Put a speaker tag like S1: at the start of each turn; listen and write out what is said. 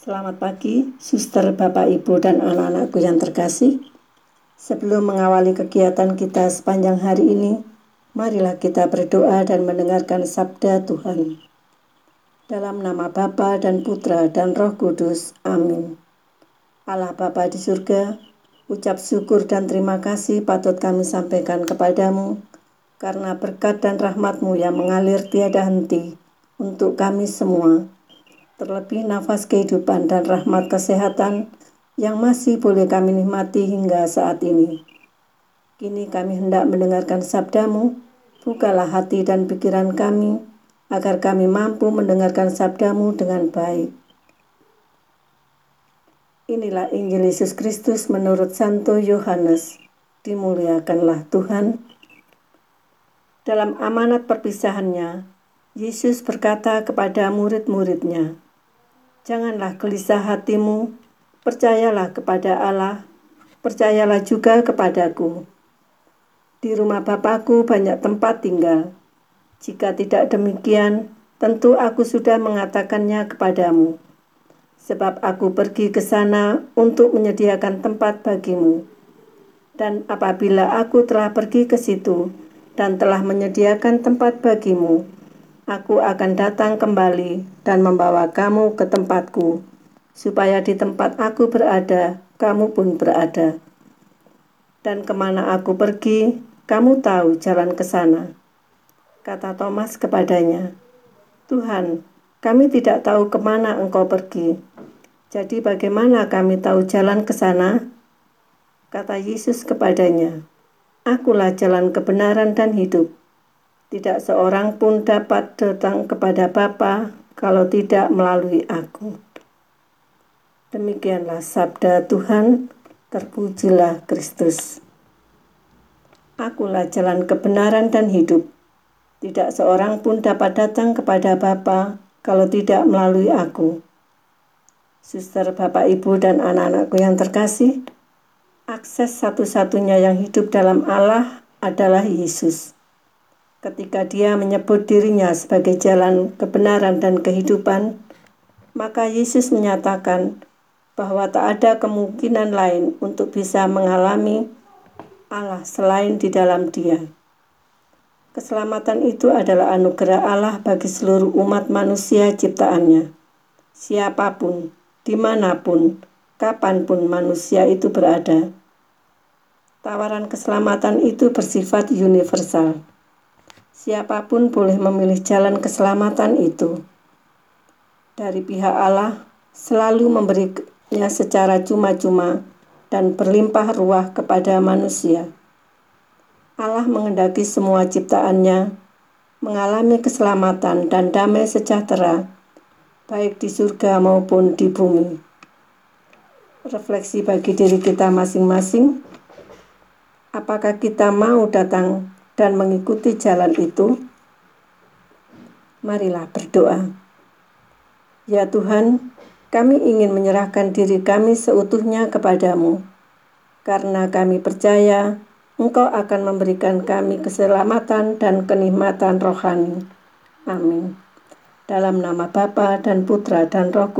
S1: Selamat pagi, suster, bapak, ibu, dan anak-anakku yang terkasih. Sebelum mengawali kegiatan kita sepanjang hari ini, marilah kita berdoa dan mendengarkan sabda Tuhan. Dalam nama Bapa dan Putra dan Roh Kudus. Amin. Allah Bapa di surga, ucap syukur dan terima kasih patut kami sampaikan kepadamu karena berkat dan rahmatmu yang mengalir tiada henti untuk kami semua terlebih nafas kehidupan dan rahmat kesehatan yang masih boleh kami nikmati hingga saat ini. Kini kami hendak mendengarkan sabdamu, bukalah hati dan pikiran kami, agar kami mampu mendengarkan sabdamu dengan baik. Inilah Injil Yesus Kristus menurut Santo Yohanes. Dimuliakanlah Tuhan. Dalam amanat perpisahannya, Yesus berkata kepada murid-muridnya, Janganlah gelisah hatimu, percayalah kepada Allah, percayalah juga kepadaku. Di rumah Bapakku banyak tempat tinggal. Jika tidak demikian, tentu aku sudah mengatakannya kepadamu. Sebab aku pergi ke sana untuk menyediakan tempat bagimu. Dan apabila aku telah pergi ke situ dan telah menyediakan tempat bagimu, aku akan datang kembali dan membawa kamu ke tempatku, supaya di tempat aku berada, kamu pun berada. Dan ke mana aku pergi, kamu tahu jalan ke sana. Kata Thomas kepadanya, Tuhan, kami tidak tahu ke mana engkau pergi. Jadi bagaimana kami tahu jalan ke sana? Kata Yesus kepadanya, Akulah jalan kebenaran dan hidup. Tidak seorang pun dapat datang kepada Bapa kalau tidak melalui aku. Demikianlah sabda Tuhan, terpujilah Kristus. Akulah jalan kebenaran dan hidup. Tidak seorang pun dapat datang kepada Bapa kalau tidak melalui aku. Suster, Bapak, Ibu, dan anak-anakku yang terkasih, akses satu-satunya yang hidup dalam Allah adalah Yesus ketika dia menyebut dirinya sebagai jalan kebenaran dan kehidupan, maka Yesus menyatakan bahwa tak ada kemungkinan lain untuk bisa mengalami Allah selain di dalam Dia. Keselamatan itu adalah anugerah Allah bagi seluruh umat manusia ciptaannya. Siapa pun, di mana pun, kapan pun manusia itu berada. Tawaran keselamatan itu bersifat universal Siapa pun boleh memilih jalan keselamatan itu. Dari pihak Allah selalu memberinya secara cuma-cuma dan berlimpah ruah kepada manusia. Allah mengendaki semua ciptaannya mengalami keselamatan dan damai sejahtera, baik di surga maupun di bumi. Refleksi bagi diri kita masing-masing, apakah kita mau datang dan mengikuti jalan itu, marilah berdoa. Ya Tuhan, kami ingin menyerahkan diri kami seutuhnya kepadamu, karena kami percaya Engkau akan memberikan kami keselamatan dan kenikmatan rohani. Amin. Dalam nama Bapa dan Putra dan Roh Kudus.